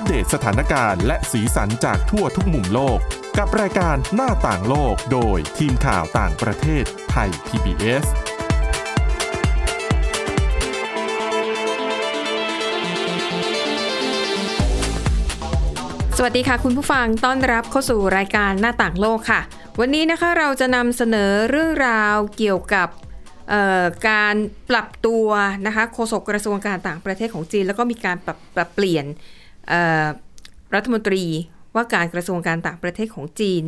อัปเดตสถานการณ์และสีสันจากทั่วทุกมุมโลก กับรายการหน้าต่างโลกโดยทีมข่าวต่างประเทศไทย PBS สวัสดีค่ะคุณผู้ฟังต้อนรับเข้าสู่รายการหน้าต่างโลกค่ะ วันนี้นะคะเราจะนำเสนอเรื่องราวเกี่ยวกับการปรับตัวนะคะโฆษกกระทรวงการต่างประเทศของจีน แล้วก็มีการปรับปรับเปลี่ยน รัฐมนตรีว่าการกระทรวงการต่างประเทศของจีน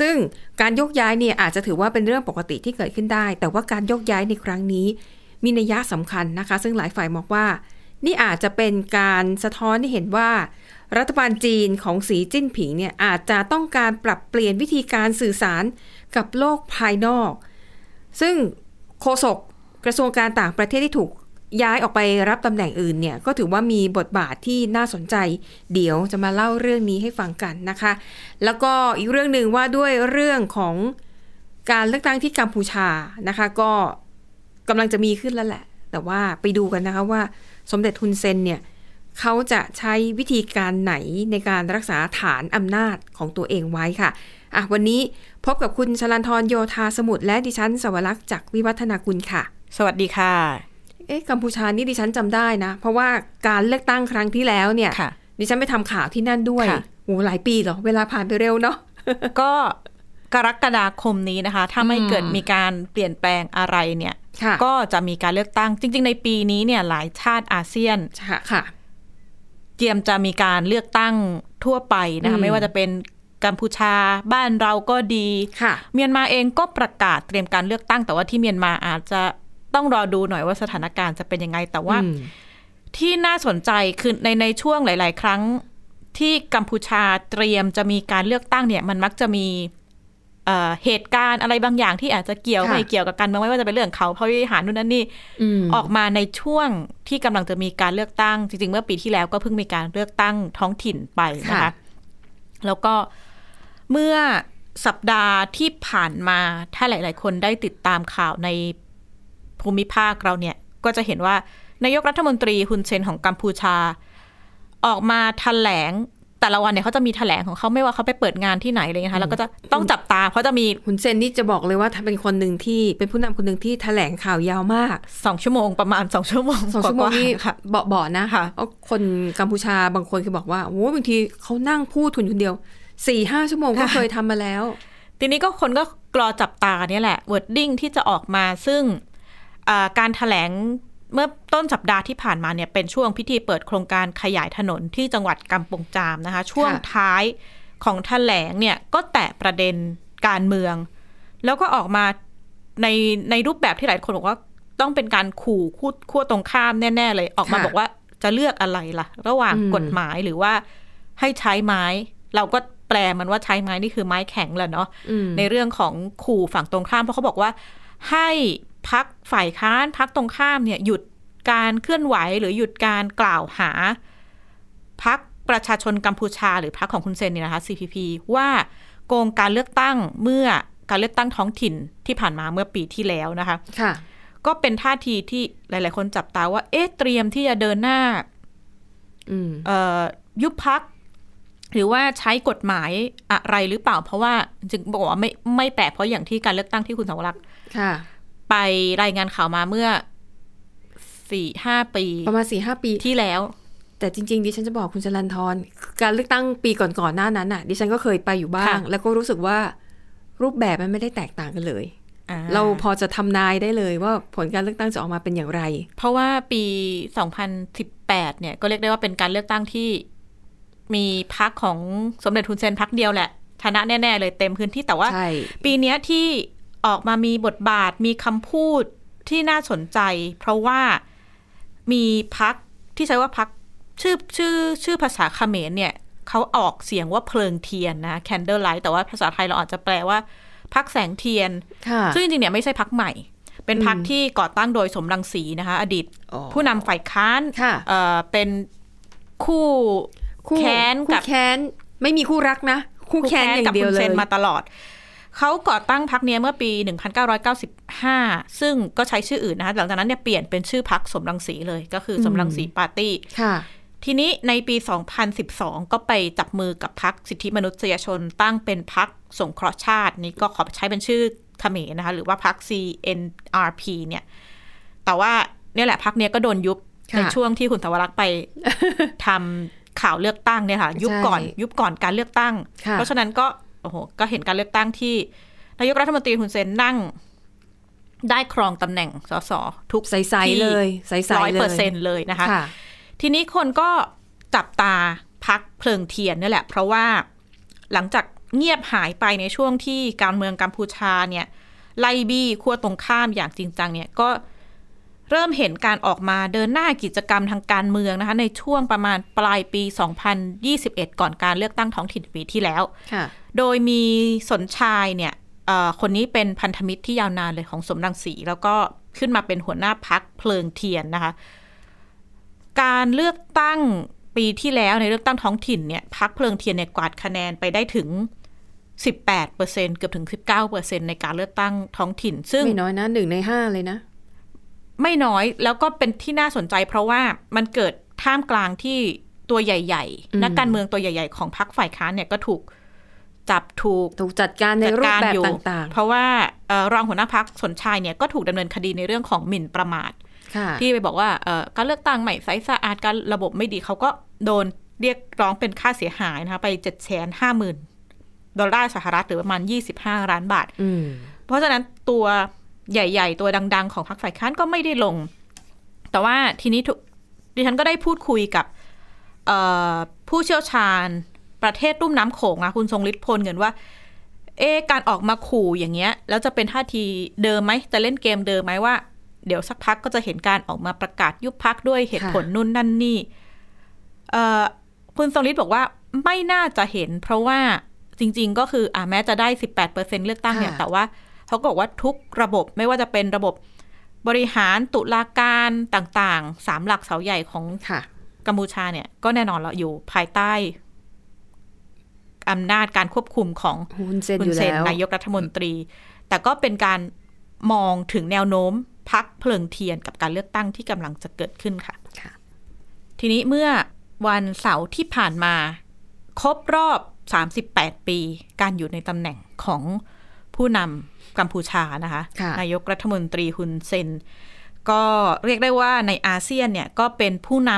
ซึ่งการยกย้ายเนี่ยอาจจะถือว่าเป็นเรื่องปกติที่เกิดขึ้นได้ แต่ว่าการยกย้ายในครั้งนี้ มีนัยยะสำคัญนะคะ ซึ่งหลายฝ่ายมองว่า นี่อาจจะเป็นการสะท้อนให้เห็นว่า รัฐบาลจีนของสีจิ้นผิงเนี่ยอาจจะต้องการปรับเปลี่ยนวิธีการสื่อสารกับโลกภายนอก ซึ่งโฆษกกระทรวงการต่างประเทศที่ถูก ย้ายออกไปรับตำแหน่งอื่นเนี่ยก็ถือว่ามีบทบาทที่น่าสนใจ เดี๋ยวจะมาเล่าเรื่องนี้ให้ฟังกันนะคะ แล้วก็อีกเรื่องหนึ่งว่าด้วยเรื่องของการเลือกตั้งที่กัมพูชานะคะ ก็กำลังจะมีขึ้นแล้วแหละ แต่ว่าไปดูกันนะคะว่าสมเด็จทุนเซนเนี่ยเขาจะใช้วิธีการไหนในการรักษาฐานอำนาจของตัวเองไว้ค่ะอะ วันนี้พบกับคุณชลันทรโยธาสมุทรและดิฉันสวรักษ์จากวิวัฒนากุลค่ะ สวัสดีค่ะ เอ๊ะกัมพูชานี่ดิฉันจำได้นะ เพราะว่าการเลือกตั้งครั้งที่แล้วเนี่ยค่ะดิฉันไปทำข่าวที่นั่นด้วยค่ะโอ้หลายปีเหรอ เวลาผ่านไปเร็วเนาะก็กรกฎาคมนี้นะคะ ถ้าไม่อืมเกิดมีการเปลี่ยนแปลงอะไรเนี่ยค่ะก็จะมีการเลือกตั้ง จริง ๆ ในปีนี้เนี่ยหลายชาติอาเซียนค่ะค่ะเตรียมจะมีการเลือกตั้งทั่วไปนะคะอืมไม่ว่าจะเป็นกัมพูชาบ้านเราก็ดีค่ะเมียนมาเองก็ประกาศเตรียมการเลือกตั้งแต่ว่าที่เมียนมาอาจจะ ต้องรอดูหน่อยว่าสถานการณ์จะเป็นยังไง แต่ว่าอืมที่น่าสนใจคือในในช่วงหลาย ๆ ครั้งที่กัมพูชาเตรียมจะมีการเลือกตั้งเนี่ย มันมักจะมีเอ่อเหตุการณ์อะไรบางอย่างที่อาจจะเกี่ยวค่ะไม่เกี่ยวกับการเมืองไม่ว่าจะเป็นเรื่องเขาพระวิหารนู่นนั่นนี่อืมออกมาในช่วงที่กำลังจะมีการเลือกตั้ง จริง ๆ เมื่อปีที่แล้วก็เพิ่งมีการเลือกตั้งท้องถิ่นไปนะคะค่ะแล้วก็เมื่อสัปดาห์ที่ผ่านมาถ้าหลาย ๆ คนได้ติดตามข่าวใน ภูมิภาคเราเนี่ย ก็จะเห็นว่านายกรัฐมนตรีฮุนเซนของกัมพูชา ออกมาแถลงแต่ละวันเนี่ยเขาจะมีแถลงของเขาไม่ว่าเขาไปเปิดงานที่ไหนอะไรเงี้ยนะคะแล้วก็จะต้องจับตาเพราะจะมีคุณเซนนี่จะบอกเลยว่าเป็นคนหนึ่งที่เป็นผู้นำคนหนึ่งที่แถลงข่าวยาวมากสองชั่วโมงประมาณสองชั่วโมงสองชั่วโมงกาๆนี่ค่ะเบาๆนะค่ะเพราะคนกัมพูชาบางคนคือบอกว่าโอ้บางทีเขานั่งพูดทุนคนเดียวสี่ห้าชั่วโมงก็เคยทำมาแล้ว ทีนี้ก็คงต้องรอจับตาเนี่ยแหละ wording ที่จะออกมาซึ่งอ่า การแถลงเมื่อต้นสัปดาห์ที่ผ่านมาเนี่ยเป็นช่วงพิธีเปิดโครงการขยายถนนที่จังหวัดกำปงจามนะคะ ช่วงท้ายของแถลงเนี่ยก็แตะประเด็นการเมือง แล้วก็ออกมาในในรูปแบบที่หลายคนบอกว่าต้องเป็นการขู่คู่ขั้วตรงข้ามแน่ ๆ เลยออกมาค่ะบอกว่าจะเลือกอะไรล่ะ ระหว่างอืมกฎหมายหรือว่าให้ใช้ไม้ เราก็แปลมันว่าใช้ไม้นี่คือไม้แข็งแหละเนาะอืมในเรื่องของขู่ฝั่งตรงข้ามเพราะเขาบอกว่าให้ พักฝ่ายค้านพักตรงข้ามเนี่ยหยุดการเคลื่อนไหวหรือหยุดการกล่าวหาพักประชาชนกัมพูชา หรือพักของคุณเซนเนี่ยนะคะ CPP ว่าโกงการเลือกตั้งเมื่อการเลือกตั้งท้องถิ่นที่ผ่านมาเมื่อปีที่แล้วนะคะค่ะก็เป็นท่าทีที่หลาย ๆ คนจับตาว่า เอ๊ะเตรียมที่จะเดินหน้าอืมเอ่อยุบพัก หรือว่าใช้กฎหมายอะไรหรือเปล่า เพราะว่าจึงบอกว่าไม่ไม่แปลกเพราะอย่างที่การเลือกตั้งที่คุณสาวรักษ์ค่ะ ไปรายงานข่าวมาเมื่อสี่ห้าปี ประมาณสี่ห้าปีที่แล้ว แต่จริง ๆ ดิฉันจะบอกคุณจรันทรการเลือกตั้งปีก่อนๆหน้านั้นน่ะ ดิฉันก็เคยไปอยู่บ้างค่ะแล้วก็รู้สึกว่ารูปแบบมันไม่ได้แตกต่างกันเลยอ่เราพอจะทำนายได้เลยว่าผลการเลือกตั้งจะออกมาเป็นอย่างไร เพราะว่าปี 2018 เนี่ย ก็เรียกได้ว่าเป็นการเลือกตั้งที่มีพักของสมเด็จทุนเซนพักเดียวแหละชนะแน่ ๆ เลยเต็มพื้นที่แต่ว่าใช่ปีเนี้ยที่ ออกมามีบทบาทมีคำพูดที่น่าสนใจ เพราะว่ามีพักที่ใช้ว่าพักชื่อชื่อชื่อภาษาเขมรเนี่ยเขาออกเสียงว่าเพลิงเทียนนะ candle light แต่ว่าภาษาไทยเราอาจจะแปลว่าพักแสงเทียนค่ะซึ่งจริงๆเนี่ยไม่ใช่พักใหม่ เป็นพักอืมที่ก่อตั้งโดยสมรังสีนะคะ อดีตอ๋อผู้นำฝ่ายค้านค่ะเอ่อเป็นคู่คู่แค้นคู่กับแค้นไม่มีคู่รักนะ คู่แค้นอย่างกับเดียวคุณเลเซยนมาตลอด เขาก่อตั้งพักเนี้ยเมื่อปี 1995 ซึ่งก็ใช้ชื่ออื่นนะคะหลังจากนั้นเนี่ยเปลี่ยนเป็นชื่อพักสมรังสีเลยก็คืออมสมรังสีปาร์ตี้ค่ะทีนี้ในปี 2012 ก็ไปจับมือกับพักสิทธิมนุษยชนตั้งเป็นพักสงเคราะห์ชาติ นี่ก็ขอใช้เป็นชื่อเขมรนะคะ หรือว่าพัก CNRP เนี่ย แต่ว่าเนี่ยแหละพักเนี้ยก็โดนยุบค่ะในช่วงที่คุณสวรักษ์ไปทำข่าวเลือกตั้งเนี่ยค่ะ ยุบก่อนใช่ยุบก่อนการเลือกตั้งค่ะเพราะฉะนั้นก็ โอ้โห ก็เห็นการเลือกตั้งที่ นายกรัฐมนตรีฮุนเซนนั่ง ได้ครองตำแหน่งสสทุกใสๆเลยใสๆร้อยเลเปอร์เซ็นเลยนะคะค่ะทีนี้คนก็จับตาพักเพลิงเทียนนี่แหละ เพราะว่าหลังจากเงียบหายไปในช่วงที่การเมืองกัมพูชาเนี่ย ไล่บี้ขั้วตรงข้ามอย่างจริงจังเนี่ย ก็ เริ่มเห็นการออกมาเดินหน้ากิจกรรมทางการเมืองนะคะ ในช่วงประมาณปลายปี 2021 ก่อนการเลือกตั้งท้องถิ่นปีที่แล้วค่ะโดยมีสนชายเนี่ยเอ่อคนนี้เป็นพันธมิตรที่ยาวนานเลยของสมรังสี แล้วก็ขึ้นมาเป็นหัวหน้าพักเพลิงเทียนนะคะ การเลือกตั้งปีที่แล้วในเลือกตั้งท้องถิ่นเนี่ยพักเพลิงเทียนเนี่ยกวาดคะแนนไปได้ถึง 18%เกือบถึง 19%ในการเลือกตั้งท้องถิ่น ซึ่งไม่น้อยนะหนึ่งในห้าเลยนะ ไม่น้อยแล้วก็เป็นที่น่าสนใจ เพราะว่ามันเกิดท่ามกลางที่ตัวใหญ่อืมๆนักการเมืองตัวใหญ่ ๆ ของพรรคฝ่ายค้านเนี่ยก็ถูกจับถูกถูกจัดการในรูปแบบอยู่ต่างเพราะว่าเอ่อรองหัวหน้าพักสนชายเนี่ยก็ถูกดำเนินคดีในเรื่องของหมิ่นประมาทๆค่ะที่ไปบอกว่าเอ่อการเลือกตั้งใหม่ใสสะอาดการระบบไม่ดีเขาก็โดนเรียกร้องเป็นค่าเสียหายนะคะไปเจ็ดแสนห้าหมื่นดอลลาร์สหรัฐหรือประมาณยี่สิบห้าล้านบาทอืมเพราะฉะนั้นตัว ใหญ่ ๆ ตัวดัง ๆ ของพรรคฝ่ายค้านก็ไม่ได้ลง แต่ว่าทีนี้ทุกดิฉันก็ได้พูดคุยกับเอ่อผู้เชี่ยวชาญประเทศรุ่มน้ำโขงนะคุณทรงฤทธิ์พลเงินว่า เอะการออกมาขู่อย่างเงี้ย แล้วจะเป็นท่าทีเดิมไหมจะเล่นเกมเดิมไหมว่า เดี๋ยวสักพักก็จะเห็นการออกมาประกาศยุบพักด้วยเหตุผลนู่นนั่นนี่เอ่อคุณทรงฤทธิ์บอกว่าไม่น่าจะเห็น เพราะว่าจริง ๆ ก็คืออ่าแม้จะได้ 18%เลือกตั้งเนี่ยค่ะแต่ว่า เขาก็บอกว่าทุกระบบไม่ว่าจะเป็นระบบบริหารตุลาการต่างๆสามหลักเสาใหญ่ของค่ะกัมพูชาเนี่ย ก็แน่นอนแล้วอยู่ภายใต้อำนาจการควบคุมของฮุนเซนคุอณยู่เซนแล้วนายกรัฐมนตรี แต่ก็เป็นการมองถึงแนวโน้มพักเพลิงเทียนกับการเลือกตั้งที่กำลังจะเกิดขึ้นค่ะค่ะทีนี้เมื่อวันเสาร์ที่ผ่านมาครบรอบ 38 ปี การอยู่ในตำแหน่งของผู้นำ กัมพูชานะคะค่ะนายกรัฐมนตรีฮุนเซน ก็เรียกได้ว่าในอาเซียนเนี่ยก็เป็นผู้น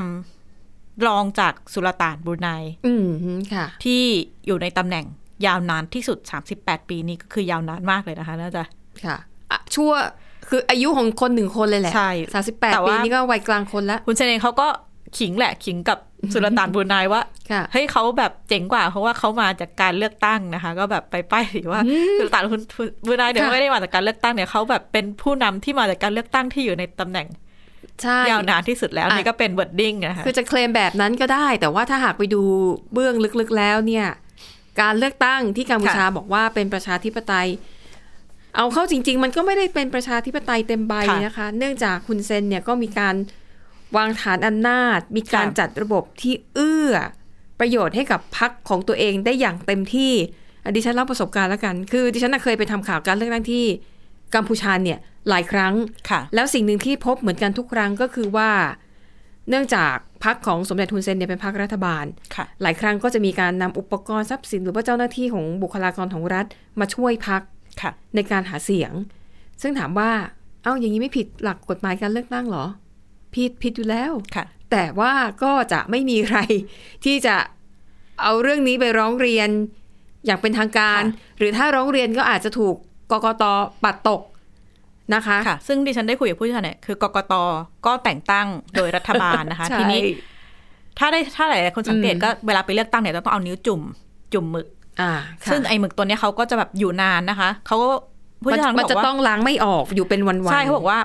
ำรองจากสุลต่านบรูไนอืมค่ะที่อยู่ในตำแหน่งยาวนานที่สุด 38 ปีนี้ก็คือยาวนานมากเลยนะคะน่าจะค่ะอะชั่วคืออายุของคนหนึ่งคนเลยแหละใช่สามสิบแปดแต่ปีว่านี่ก็วัยกลางคนแล้ว ฮุนเซนเองเขาก็ ขิงแหละขิงกับสุลต่านบรูไนว่าค่ะเฮ้ยเขาแบบเจ๋งกว่าเพราะว่าเขามาจากการเลือกตั้งนะคะ ก็แบบไปป้ายสีว่าสุลต่านบรูไนเนี่ยค่ะไม่ได้มาจากการเลือกตั้งเนี่ยเขาแบบเป็นผู้นำที่มาจากการเลือกตั้งที่อยู่ในตำแหน่งใช่ยาวนานที่สุดแล้วอะนี่ก็เป็น wording นะคะคือจะเคลมแบบนั้นก็ได้ แต่ว่าถ้าหากไปดูเบื้องลึกๆแล้วเนี่ย การเลือกตั้งที่กัมพูชาบอกว่าเป็นประชาธิปไตย เอาเข้าจริง ๆ มันก็ไม่ได้เป็นประชาธิปไตยเต็มใบค่ะนะคะ เนื่องจากคุณเซนเนี่ยก็มีการ วางฐานอำนาจ มีการค่ะจัดระบบที่เอื้อ ประโยชน์ให้กับพรรคของตัวเองได้อย่างเต็มที่อันดิฉันเล่าประสบการณ์แล้วกัน คือดิฉันน่ะเคยไปทำข่าวการเลือกตั้งที่กัมพูชาเนี่ยหลายครั้งค่ะ แล้วสิ่งหนึ่งที่พบเหมือนกันทุกครั้งก็คือว่า เนื่องจากพรรคของสมเด็จทุนเซนเนี่ยเป็นพรรครัฐบาลค่ะ หลายครั้งก็จะมีการนำอุปกรณ์ทรัพย์สิน หรือว่าเจ้าหน้าที่ของบุคลากรของรัฐมาช่วยพรรคค่ะในการหาเสียง ซึ่งถามว่า เอ้าอย่างนี้ไม่ผิดหลักกฎหมายการเลือกตั้งเหรอ ผิดผิดอยู่แล้วค่ะ แต่ว่าก็จะไม่มีใครที่จะเอาเรื่องนี้ไปร้องเรียนอย่างเป็นทางการค่ะหรือถ้าร้องเรียนก็อาจจะถูกกกตปัดตกนะคะค่ะ ซึ่งดิฉันได้คุยกับผู้เชี่ยวชาญเนี่ยคือกกตก็แต่งตั้งโดยรัฐบาลนะคะใช่ทีนี้ ถ้าได้ถ้าหลายๆคนสังเกตอืมก็เวลาไปเลือกตั้งเนี่ยต้องเอานิ้วจุ่ม จุ่มหมึกอ่าค่ะซึ่งไอ้หมึกตัวเนี้ยเขาก็จะแบบอยู่นานนะคะเขาก็ผู้มันเชี่ยวชาญมันบอจะกว่าต้องล้างไม่ออกอยู่เป็นวันๆใช่เขาบอกว่า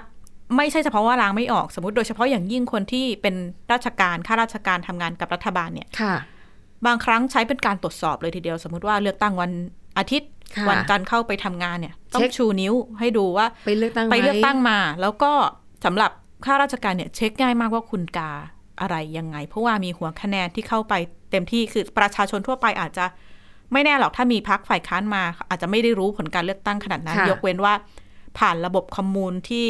ไม่ใช่เฉพาะว่าล้างไม่ออกสมมติโดยเฉพาะอย่างยิ่งคนที่เป็นราชการข้าราชการทำงานกับรัฐบาลเนี่ยค่ะ บางครั้งใช้เป็นการตรวจสอบเลยทีเดียวสมมติว่าเลือกตั้งวันอาทิตย์ค่ะวันจันทร์เข้าไปทำงานเนี่ย ต้อเช็งคชูนิ้วให้ดูว่าไปเลือกตั้งไปเลือกหมตั้งมา แล้วก็สำหรับข้าราชการเนี่ยเช็คง่ายมากว่าคุณกาอะไรยังไง เพราะว่ามีหัวคะแนนที่เข้าไปเต็มที่คือประชาชนทั่วไปอาจจะไม่แน่หรอกถ้ามีพักฝ่ายค้านมา อาจจะไม่ได้รู้ผลการเลือกตั้งขนาดนั้นค่ะยกเว้นว่า ผ่านระบบคอมมูนที่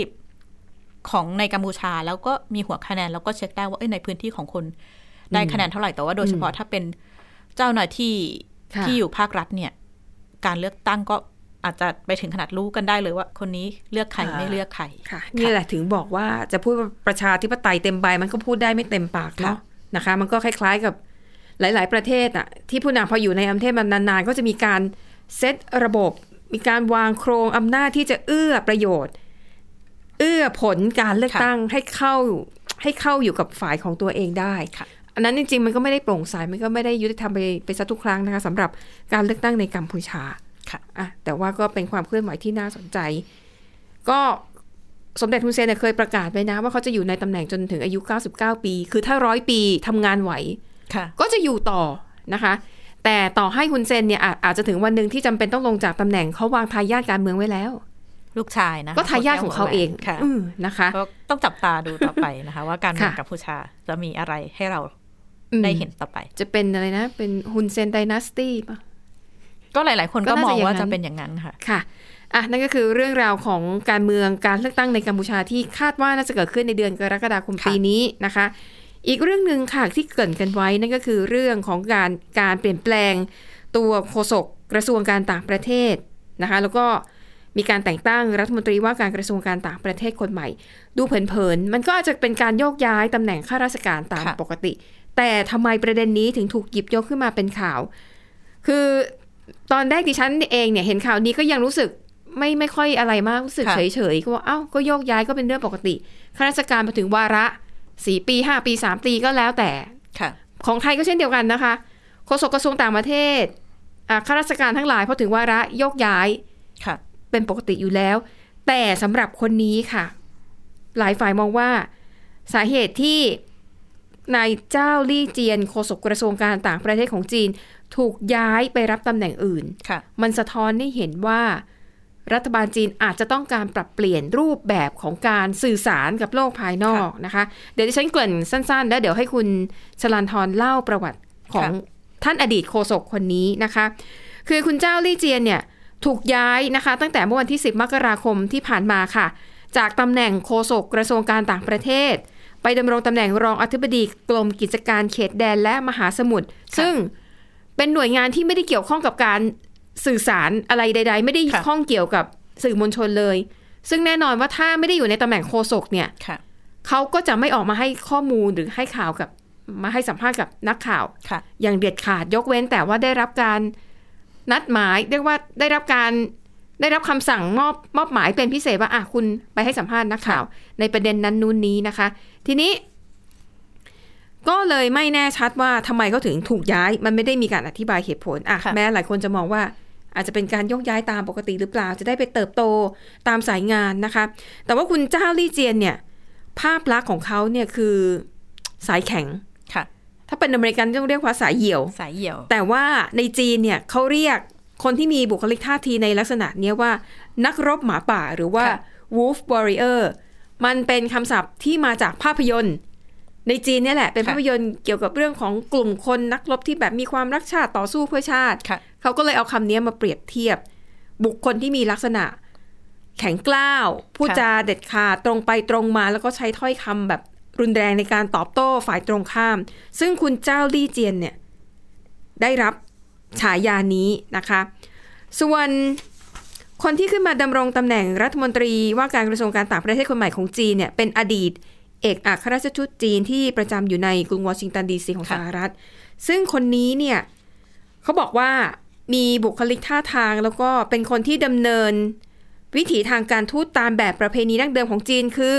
ของในกัมพูชา แล้วก็มีหัวคะแนนแล้วก็เช็คได้ว่าเอ้ยในพื้นที่ของคนได้คะแนนเท่าไหร่แต่ว่าโดยเฉพาะถ้าเป็นเจ้าหน้าที่ค่ะที่อยู่ภาครัฐเนี่ย การเลือกตั้งก็อาจจะไปถึงขนาดรู้กันได้เลยว่า คนนี้เลือกใครอ่าไม่เลือกใครค่ะนี่แหละถึงบอกว่าจะพูดว่าประชาธิปไตยเต็มใบมันก็พูดได้ไม่เต็มปากเนาะนะคะ มันก็คล้าย ๆกับหลาย ๆ ประเทศอะที่ผู้นำพออยู่ในอำเทศมันนานๆ ก็จะมีการเซตระบบ มีการวางโครงอำนาจที่จะเอื้อประโยชน์ เอื้อผลการเลือกค่ะตั้งให้เข้าให้เข้าอยู่กับฝ่ายของตัวเองได้ค่ะอันนั้นจริงๆมันก็ไม่ได้โปร่งใสมันก็ไม่ได้ยุติธรรมไปไปซะทุกครั้งนะคะสำหรับการเลือกตั้งในกัมพูชาค่ะอะแต่ว่าก็เป็นความเคลื่อนไหวที่น่าสนใจ ก็สมเด็จฮุนเซนเนี่ยเคยประกาศไว้นะ ว่าเขาจะอยู่ในตำแหน่งจนถึงอายุ 99 ปี คือถ้าร้อยปีทำงานไหวค่ะก็จะอยู่ต่อนะคะ แต่ต่อให้ฮุนเซนเนี่ยอาจอาจจะถึงวันหนึ่งที่จำเป็นต้องลงจากตำแหน่งเขาวางทายาทการเมืองไว้แล้ว ลูกชายนะก็ทายาทของเขาเองค่ะอืมนะคะก็ต้องจับตาดูต่อไปนะคะ ว่าการเมืองค่ะกัมพูชาจะมีอะไรให้เราอืมได้เห็นต่อไป จะเป็นอะไรนะ เป็นฮุนเซนไดนาสตี้ป่ะก็หลาย ๆ คนก็ก็น่ามองจะอย่างว่านั้นจะเป็นอย่างนั้นค่ะค่ะอะนั่นก็คือเรื่องราวของการเมืองการเลือกตั้งในกัมพูชาที่คาดว่าน่าจะเกิดขึ้นในเดือนกรกฎาคมค่ะปีนี้นะคะ อีกเรื่องหนึ่งค่ะที่เกรินกันไว้นั่นก็คือเรื่องของการการเปลี่ยนแปลงตัวโฆษกกระทรวงการต่างประเทศนะคะ แล้วก็ มีการแต่งตั้งรัฐมนตรีว่าการกระทรวงการต่างประเทศคนใหม่ ดูเผินๆ มันก็อาจจะเป็นการโยกย้ายตำแหน่งข้าราชการตามค่ะปกติ แต่ทำไมประเด็นนี้ถึงถูกหยิบยกขึ้นมาเป็นข่าว คือตอนแรกดิฉันเองเนี่ยเห็นข่าวนี้ก็ยังรู้สึกไม่ไม่ค่อยอะไรมากรู้สึกค่ะเฉยๆก็ว่าเอ้าก็โยกย้ายก็เป็นเรื่องปกติข้าราชการมาถึงวาระสี่ปีห้าปีสามปีก็แล้วแต่ค่ะของไทยก็เช่นเดียวกันนะคะโฆษกกระทรวงต่างประเทศอ่าข้าราชการทั้งหลายพอถึงวาระโยกย้ายค่ะ เป็นปกติอยู่แล้ว แต่สำหรับคนนี้ค่ะ หลายฝ่ายมองว่าสาเหตุที่นายเจ้าลี่เจียนโฆษกกระทรวงการต่างประเทศของจีน ถูกย้ายไปรับตำแหน่งอื่นค่ะมันสะท้อนให้เห็นว่า รัฐบาลจีนอาจจะต้องการปรับเปลี่ยนรูปแบบของการสื่อสารกับโลกภายนอกนะคะ เดี๋ยวดิฉันเกริ่นสั้นๆ แล้วเดี๋ยวให้คุณชลันทรเล่าประวัติของค่ะท่านอดีตโฆษกคนนี้นะคะ คือคุณเจ้าลี่เจียนเนี่ย ถูกย้ายนะคะ ตั้งแต่เมื่อวันที่ 10 มกราคมที่ผ่านมาค่ะ จากตำแหน่งโฆษกกระทรวงการต่างประเทศ ไปดำรงตำแหน่งรองอธิบดีกรมกิจการเขตแดนและมหาสมุทรซึ่งเป็นหน่วยงานที่ไม่ได้เกี่ยวข้องกับการสื่อสารอะไรใด ๆ ไม่ได้ค่ะข้องเกี่ยวกับสื่อมวลชนเลย ซึ่งแน่นอนว่าถ้าไม่ได้อยู่ในตำแหน่งโฆษกเนี่ยค่ะเขาก็จะไม่ออกมาให้ข้อมูลหรือให้ข่าวกับมาให้สัมภาษณ์กับนักข่าวค่ะอย่างเด็ดขาดยกเว้นแต่ว่าได้รับการ นัดหมายเรียกว่าได้รับการได้รับคำสั่งมอบมอบหมายเป็นพิเศษว่าอะคุณไปให้สัมภาษณ์นักข่าว ในประเด็นนั้นนู้นนี้นะคะ ทีนี้ ก็เลยไม่แน่ชัดว่าทำไมเขาถึงถูกย้าย มันไม่ได้มีการอธิบายเหตุผลอะค่ะแม้หลายคนจะมองว่า อาจจะเป็นการยกย้ายตามปกติหรือเปล่า จะได้ไปเติบโตตามสายงานนะคะ แต่ว่าคุณเจ้าลี่เจียนเนี่ย ภาพลักษณ์ของเขาเนี่ยคือสายแข็งค่ะ ถ้าเป็นอเมริกันต้องเรียกว่าสายเหี่ยว สายเหี่ยว แต่ว่าในจีนเนี่ยเขาเรียกคนที่มีบุคลิกท่าทีในลักษณะเนี้ยว่า นักรบหมาป่าหรือว่า ค่ะ wolf warrior มันเป็นคำศัพท์ที่มาจากภาพยนตร์ ในจีนเนี่ยแหละ เป็นค่ะ ภาพยนตร์เกี่ยวกับเรื่องของกลุ่มคนนักรบที่แบบมีความรักชาติต่อสู้เพื่อชาติ ค่ะ เขาก็เลยเอาคำนี้มาเปรียบเทียบ บุคคลที่มีลักษณะ แข็งกล้าว พูดค่ะจาเด็ดขาดตรงไปตรงมา แล้วก็ใช้ถ้อยคำแบบ รุนแรงในการตอบโต้ฝ่ายตรงข้าม ซึ่งคุณเจ้าลี่เจียนเนี่ยได้รับฉายานี้นะคะ ส่วนคนที่ขึ้นมาดำรงตำแหน่งรัฐมนตรีว่าการกระทรวงการต่างประเทศคนใหม่ของจีนเนี่ยเป็นอดีต เอกอัครราชทูตจีนที่ประจำอยู่ในกรุงวอชิงตันดีซีของสหรัฐ ซึ่งคนนี้เนี่ยเขาบอกว่ามีบุคลิกท่าทางแล้วก็เป็นคนที่ดำเนิน วิถีทางการทูตตามแบบประเพณีดั้งเดิมของจีนคือ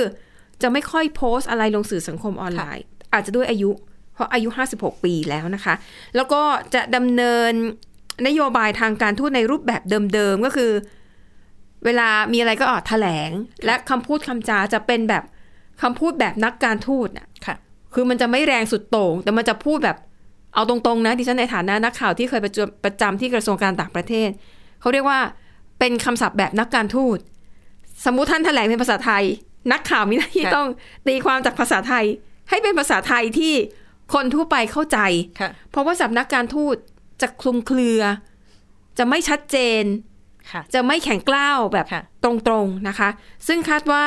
จะไม่ค่อยโพสต์อะไรลงสื่อสังคมออนไลน์ อาจจะด้วยอายุ เพราะอายุ 56 ปีแล้วนะคะ แล้วก็จะดำเนินนโยบายทางการทูตในรูปแบบเดิมๆ ก็คือ เวลามีอะไรก็ออกแถลง และคำพูดคำจาจะเป็นแบบคำพูดแบบนักการทูตน่ะค่ะ คือมันจะไม่แรงสุดโต่ง แต่มันจะพูดแบบเอาตรงๆนะดิฉันในฐานะนักข่าวที่เคยประจำประจำที่กระทรวงการต่างประเทศ เขาเรียกว่าเป็นคำศัพท์แบบนักการทูต สมมุติท่านแถลงเป็นภาษาไทย นักข่าวมีหน้าที่ค่ะต้องตีความจากภาษาไทย ให้เป็นภาษาไทยที่คนทั่วไปเข้าใจค่ะเพราะว่าสำนักการทูตจะคลุมเครือ จะไม่ชัดเจนค่ะจะไม่แข็งกล้าวแบบค่ะตรงๆนะคะ ซึ่งคาดว่า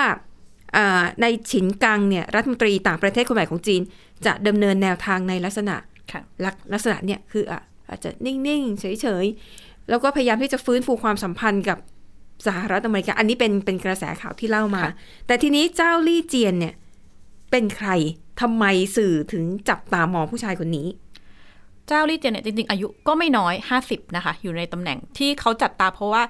อ่าในฉินกังเนี่ยรัฐมนตรีต่างประเทศคนใหม่ของจีน จะดำเนินแนวทางในลักษณะค่ะลักลักษณะเนี่ยคืออะอาจจะนิ่ง ๆ เฉย ๆ แล้วก็พยายามที่จะฟื้นฟูความสัมพันธ์กับ สหรัฐอเมริกา อันนี้เป็นเป็นกระแสข่าวที่เล่ามาค่ะแต่ทีนี้เจ้าลี่เจียนเนี่ย เป็นใครทำไมสื่อถึงจับตามองผู้ชายคนนี้ เจ้าลี่เจียนเนี่ยจริง ๆ อายุก็ไม่น้อย 50 นะคะ อยู่ในตำแหน่งที่เขาจัดตาเพราะว่า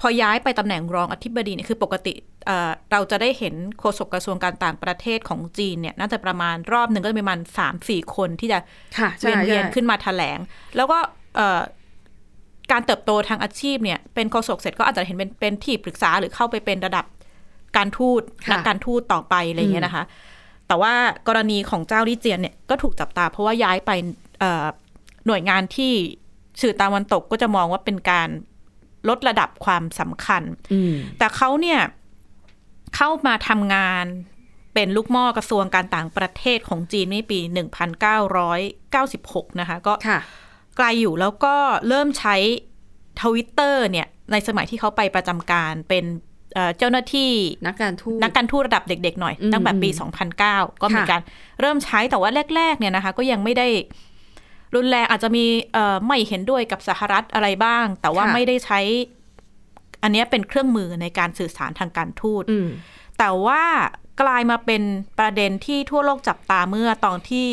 พอย้ายไปตำแหน่งรองอธิบดีเนี่ยคือปกติเอ่อเราจะได้เห็นโฆษกกระทรวงการต่างประเทศของจีนเนี่ย น่าจะประมาณรอบหนึ่งก็จะประมาณสามสี่คนที่จะค่ะเวียนเวียนขึ้นมาแถลง แล้วก็เอ่อ การเติบโตทางอาชีพเนี่ยเป็นโฆษกเสร็จก็อาจจะเห็นเป็นเป็นที่ปรึกษาหรือเข้าไปเป็นระดับการทูตค่ะนักการทูตต่อไปอะไรอย่างเงี้ยนะคะ แต่ว่ากรณีของเจ้าลี่เจียนเนี่ยก็ถูกจับตา เพราะว่าย้ายไปเอ่อหน่วยงานที่สื่อตะวันตกก็จะมองว่าเป็นการลดระดับความสำคัญอืมแต่เขาเนี่ยเข้ามาทำงานเป็นลูกหม้อกระทรวงการต่างประเทศของจีนในปี 1996 นะคะ ก็ค่ะ ไกลอยู่แล้วก็เริ่มใช้ทวิตเตอร์เนี่ย ในสมัยที่เขาไปประจำการเป็นเอ่อเจ้าหน้าที่นักการทูตนักการทูตระดับเด็ก ๆ หน่อยอืมตั้งแต่ปีอืม2009 ก็มีค่ะการเริ่มใช้แต่ว่าแรก ๆ เนี่ยนะคะ ก็ยังไม่ได้รุนแรงอาจจะมีเอ่อไม่เห็นด้วยกับสหรัฐอะไรบ้าง แต่ว่าไม่ได้ใช้ อันเนี้ยเป็นเครื่องมือในการสื่อสารทางการทูตอืมแต่ว่ากลายมาเป็นประเด็นที่ทั่วโลกจับตาเมื่อตอนที่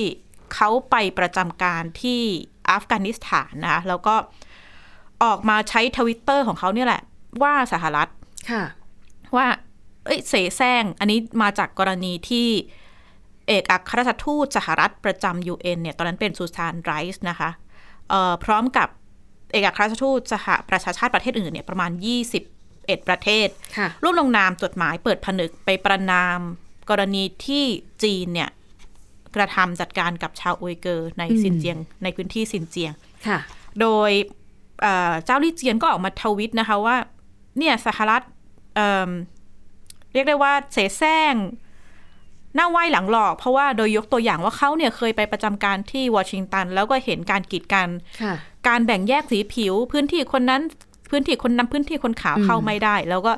เขาไปประจำการที่ อัฟกานิสถานนะแล้วก็ออกมาใช้ทวิตเตอร์ของเขาเนี่ยแหละ ว่าสหรัฐค่ะ ว่า เอ้ยเสแสร้งอันนี้มาจากกรณีที่เอกอัครราชทูตสหรัฐประจำ UN เนี่ย ตอนนั้นเป็นซูซานไรส์นะคะเอ่อพร้อมกับเอกอัครราชทูตสหประชาชาติประเทศอื่นเนี่ยประมาณ 21 ประเทศค่ะร่วมลงนามจดหมายเปิดผนึกไปประณามกรณีที่จีนเนี่ย กระทำจัดการกับชาวอุยเกอร์ในอืมซินเจียง ในพื้นที่ซินเจียงค่ะ โดยเอ่อเจ้าลี่เจียนก็ออกมาทวิตนะคะว่า เนี่ยสหรัฐเอิ่มเรียกได้ว่าเสแสร้งหน้าไหว้หลังหลอก เพราะว่าโดยยกตัวอย่างว่าเขาเนี่ยเคยไปประจำการที่วอชิงตัน แล้วก็เห็นการกีดกันค่ะการแบ่งแยกสีผิว พื้นที่คนนั้นพื้นที่คนนั้นพื้นที่คนขาวอืมเข้าไม่ได้ แล้วก็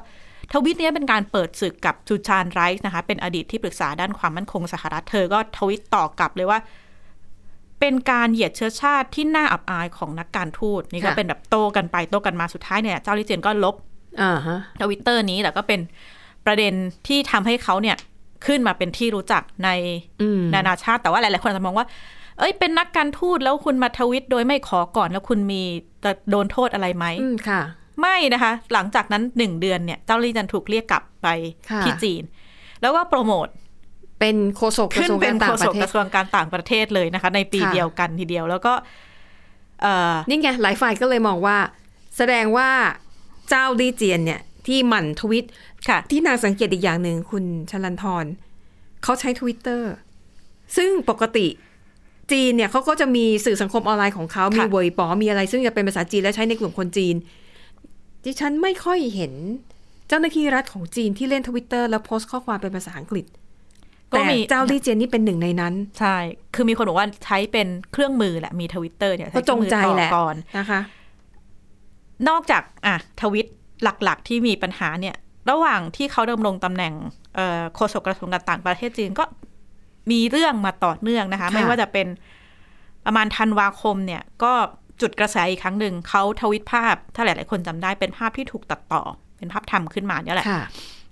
ทวิตเนี้ยเป็นการเปิดศึกกับจูชานไรส์นะคะ เป็นอดีตที่ปรึกษาด้านความมั่นคงสหรัฐเธอก็ทวิตต่อกลับเลยว่า เป็นการเหยียดเชื้อชาติที่น่าอับอายของนักการทูตนี่ก็ค่ะเป็นแบบโตกันไปโตกันมาสุดท้ายเนี่ยเจ้าลิเจียนก็ลบอ่าฮะทวิตเตอร์นี้แต่ก็เป็นประเด็นที่ทำให้เขาเนี่ยขึ้นมาเป็นที่รู้จักในอืมนานาชาติ แต่ว่าหลาย ๆ คนอาจจะมองว่า เอ้ย เป็นนักการทูตแล้วคุณมาทวิตโดยไม่ขอก่อนแล้วคุณมีจะโดนโทษอะไรไหมอืมค่ะ ไม่นะคะ หลังจากนั้นหนึ่งเดือนเนี่ย เจ้าลี่จันถูกเรียกกลับไปค่ะที่จีน แล้วก็โปรโมทเป็นโฆษกกขึ้ระนทรวงเป็กานรต่าโฆงปษระกเทกศระทรวงการต่างประเทศเลยนะคะ ในปีค่ะเดียวกันทีเดียวแล้วก็เอ่อนี่ไงหลายฝ่ายก็เลยมองว่า แสดงว่าเจ้าลี่เจียนเนี่ย ที่หมั่นทวิตค่ะที่นางสังเกตอีกอย่างหนึ่งคุณชลันทรเขาใช้ทวิตเตอร์ซึ่งปกติจีนเนี่ยเขาก็จะมีสื่อสังคมออนไลน์ของเขามีค่ะเวยป๋อมีอะไร ซึ่งจะเป็นภาษาจีนและใช้ในกลุ่มคนจีน ดิฉันไม่ค่อยเห็นเจ้าหน้าที่รัฐของจีนที่เล่นทวิตเตอร์แล้วโพสต์ข้อความเป็นภาษาอังกฤษก็แต่มีจ้าวลี่เจียนนี่เป็นหนึ่งในนั้น ใช่ คือมีคนบอกว่าใช้เป็นเครื่องมือแหละ มีทวิตเตอร์เนี่ยก็จงใจแหละก่อนนะคะ นอกจากอะทวิตหลักๆ ที่มีปัญหาเนี่ย ระหว่างที่เขาดำรงตำแหน่งเอ่อโฆษกกระทรวงการต่างประเทศจีนก็มีเรื่องมาต่อเนื่องนะคะค่ะไม่ว่าจะเป็นประมาณธันวาคมเนี่ย ก็ จุดกระแสอีกครั้งหนึ่งเขาทวิตภาพ ถ้าหลาย ๆ คนจำได้เป็นภาพที่ถูกตัดต่อ เป็นภาพทำขึ้นมาเนี่ยแหละค่ะ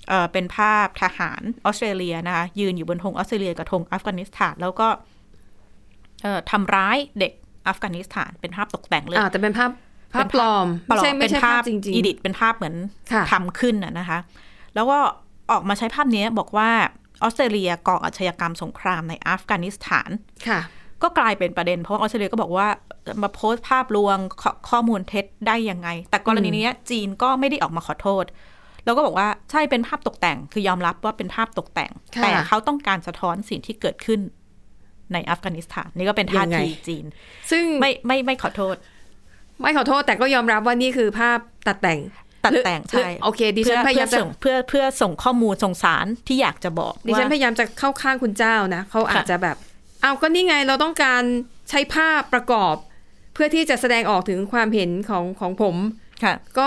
เอ่อเป็นภาพทหารออสเตรเลียนะคะยืนอยู่บนธงออสเตรเลียกับธงอัฟกานิสถาน แล้วก็เอ่อทำร้ายเด็กอัฟกานิสถาน เป็นภาพตกแต่งเลยอ่าแต่เป็นภาพภาพปลอมปลไม่อใช่มไม่เป็นใช่ภาพภาพจริง editเป็นภาพเหมือนค่ะทำขึ้นน่ะนะคะ แล้วก็ออกมาใช้ภาพนี้บอกว่าออสเตรเลียก่ออาชญากรรมสงครามในอัฟกานิสถานๆค่ะ ก็กลายเป็นประเด็น เพราะว่าออสเตรเลียก็บอกว่ามาโพสต์ภาพลวงขข้อมูลเท็จได้ยังไง แต่กรณีนี้จีนก็ไม่ได้ออกมาขอโทษ แล้วก็บอกว่าใช่เป็นภาพตกแต่ง คือยอมรับว่าเป็นภาพตกแต่งค่ะแต่เขาต้องการสะท้อนสิ่งที่เกิดขึ้นในอัฟกานิสถานนี่ก็เป็นท่ายังไงทีจีน ซึ่งไม่ไม่ไม่ขอโทษ ไม่ขอโทษแต่ก็ยอมรับว่านี่คือภาพตัดแต่งตัดแต่งหรือใช่โอเคดิฉันพยายามจะเพื่อส่งเพื่อเพื่อส่งข้อมูลส่งสารที่อยากจะบอกดิฉันพว่ายายามจะเข้าข้างคุณเจ้านะเขาอาจจะแบบ เอาก็นี่ไงเราต้องการใช้ภาพประกอบ เพื่อที่จะแสดงออกถึงความเห็นของของผมค่ะ ก็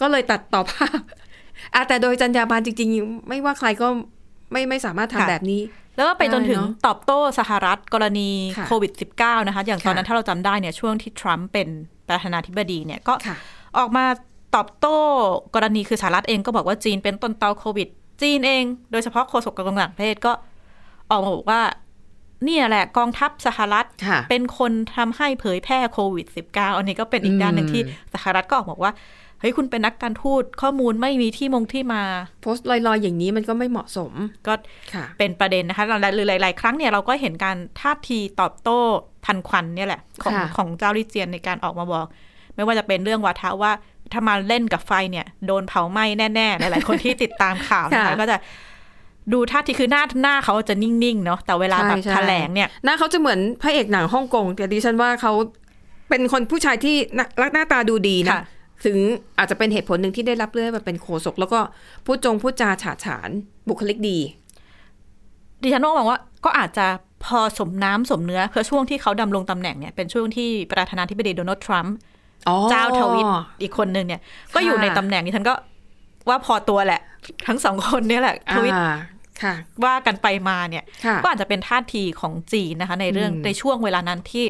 ก็เลยตัดต่อภาพอะแต่โดยจรรยาบรรณจริง ๆ ไม่ว่าใครก็ไม่ไม่สามารถทำค่ะแบบนี้ แล้วก็ไปจนถึงได้เนอะตอบโต้สหรัฐกรณีค่ะโควิด -19 นะคะ อย่างตอนนั้นค่ะถ้าเราจำได้เนี่ยช่วงที่ทรัมป์เป็นประธานาธิบดีเนี่ยก็ค่ะออกมาตอบโต้กรณีคือสหรัฐเองก็บอกว่าจีนเป็นต้นตอโควิด จีนเอง โดยเฉพาะโฆษกกระทรวงต่างประเทศก็ออกมาบอกว่า เนี่ยแหละกองทัพสหรัฐค่ะเป็นคนทำให้เผยแพร่โควิด -19 อันนี้ก็เป็นอีกด้านหนึ่งอืมที่สหรัฐก็ออกมาบอกว่าเฮ้ยคุณเป็นนักการทูตข้อมูลไม่มีที่มงที่มา โพสต์ลอยๆ อย่างนี้มันก็ไม่เหมาะสม ก็ค่ะเป็นประเด็นนะคะหรือหลาย ๆ ครั้งเนี่ยเราก็เห็นการท่าทีตอบโต้ทันควันเนี่ยแหละ ของค่ะของเจ้าลิเจียนในการออกมาบอก ไม่ว่าจะเป็นเรื่องวาทะว่าถ้ามาเล่นกับไฟเนี่ย โดนเผาไหม้แน่ ๆ หลาย ๆ คนที่ติดตามข่าวนะคะค่ะก็จะ ดูท่าทีคือหน้าหน้าเขาจะนิ่งๆเนาะแต่เวลาแบบใช่ใช่แถลงเนี่ยหน้าเขาจะเหมือนพระเอกหนังฮ่องกงแต่ดิฉันว่าเขาเป็นคนผู้ชายที่น่ารักหน้าตาดูดีนะค่ะถึงอาจจะเป็นเหตุผลหนึ่งที่ได้รับเลือกให้มาเป็นโฆษกแล้วก็พูดจงพูดจาฉาฉานบุคลิกดี ดิฉันมองว่าก็อาจจะพอสมน้ำสมเนื้อเพราะช่วงที่เขาดำรงตำแหน่งเนี่ยเป็นช่วงที่ประธานาธิบดีโดนัลด์ทรัมป์อ๋อเจ้าทวิตอีกคนหนึ่งเนี่ย ก็อยู่ในตำแหน่งนี้ฉันก็ว่าพอตัวแหละ ทั้งสองคนเนี่ยแหละทวิตอ่าค่ะ ว่ากันไปมาเนี่ยค่ะก็อาจจะเป็นท่าทีของจีนนะคะ ในเรื่องอืมในช่วงเวลานั้นที่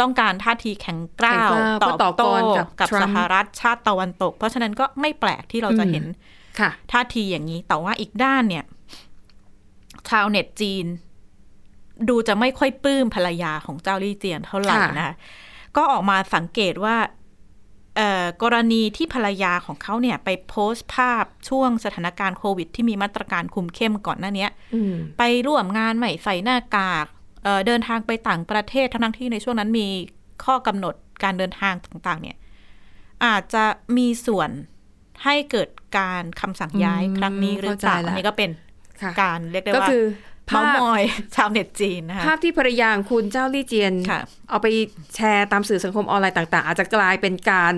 ต้องการท่าทีแข็งกร้าวแข็งกร้าวตอบเพื่อต่อกโต้รกับกับทรัสมป์หรัฐชาติตะวันตก เพราะฉะนั้นก็ไม่แปลกที่เราจะอืมเห็นค่ะท่าทีอย่างนี้ แต่ว่าอีกด้านเนี่ย ชาวเน็ตจีน ดูจะไม่ค่อยปลื้มภรรยาของเจ้าลี่เจียนเท่าไหร่ค่ะนะคะก็ออกมาสังเกตว่าเอ่อ กรณีที่ภรรยาของเขาเนี่ย ไปโพสต์ภาพช่วงสถานการณ์โควิด ที่มีมาตรการคุมเข้มก่อนหน้าเนี้ยอืมไปร่วมงานไม่ใส่หน้ากากเอ่อเดินทางไปต่างประเทศทั้งๆที่ในช่วงนั้นมีข้อกำหนดการเดินทางต่างๆ เนี่ย อาจจะมีส่วนให้เกิดการคำสั่งย้ายอืมครั้งนี้หรือเปล่าเข้าใจละอันนี้ก็เป็นค่ะการเรียกได้ก็ว่าคือเมา ภาพมอยชาวเน็ตจีนนะคะภาพที่ภรรยาของคุณจ้าวลี่เจียนค่ะเอาไปแชร์ตามสื่อสังคมออนไลน์ต่าง ๆ อาจจะกลายเป็นการ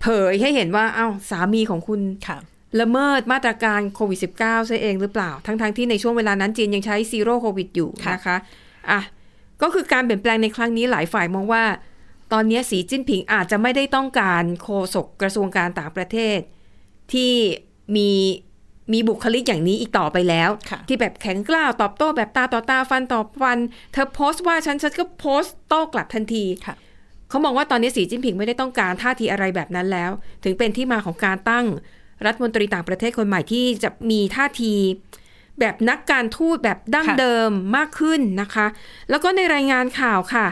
เผยให้เห็นว่าอ้าวสามีของคุณค่ะละเมิดมาตรการโควิด -19 ซะเองหรือเปล่า ทั้งๆที่ในช่วงเวลานั้นจีนยังใช้ zero โควิดอยู่ค่ะนะคะอะก็คือการเปลี่ยนแปลงในครั้งนี้หลายฝ่ายมองว่า ตอนนี้สีจิ้นผิงอาจจะไม่ได้ต้องการโฆษกกระทรวงการต่างประเทศ ที่มี มีบุคลิกอย่างนี้อีกต่อไปแล้วค่ะที่แบบแข็งกล้าวตอบโต้แบบตาต่อตาฟันต่อฟัน เธอโพสต์ว่าฉันฉันก็โพสต์โต้กลับทันทีค่ะเขามองว่าตอนนี้สีจิ้นผิงไม่ได้ต้องการท่าทีอะไรแบบนั้นแล้ว ถึงเป็นที่มาของการตั้งรัฐมนตรีต่างประเทศคนใหม่ที่จะมีท่าที แบบนักการทูตแบบดั้งค่ะเดิมมากขึ้นนะคะ แล้วก็ในรายงานข่าวค่ะ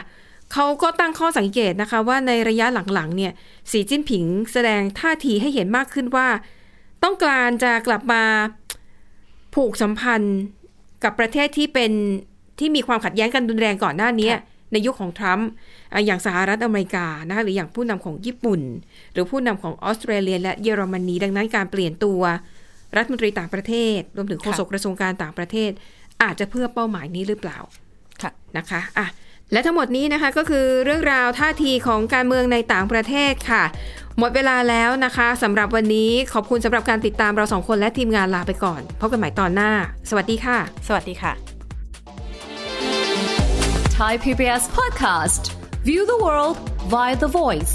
เขาก็ตั้งข้อสังเกตนะคะ ว่าในระยะหลังๆเนี่ย สีจิ้นผิงแสดงท่าทีให้เห็นมากขึ้นว่า ต้องการจะกลับมาผูกสัมพันธ์กับประเทศที่เป็นที่มีความขัดแย้งกันรุนแรงก่อนหน้านี้ค่ะในยุคของทรัมป์อะอย่างสหรัฐอเมริกานะคะหรืออย่างผู้นำของญี่ปุ่น หรือผู้นำของออสเตรเลีย และเยอรมนี ดังนั้นการเปลี่ยนตัวรัฐมนตรีต่างประเทศ รวมถึงโฆษกกระทรวงการต่างประเทศ อาจจะเพื่อเป้าหมายนี้หรือเปล่าค่ะนะคะอะและทั้งหมดนี้นะคะก็คือเรื่องราวท่าทีของการเมืองในต่างประเทศค่ะ หมดเวลาแล้วนะคะสำหรับวันนี้ขอบคุณสำหรับการติดตามเราสองคนและทีมงานลาไปก่อนพบกันใหม่ตอนหน้า สวัสดีค่ะ สวัสดีค่ะ Thai PBS podcast. View the world via the voice.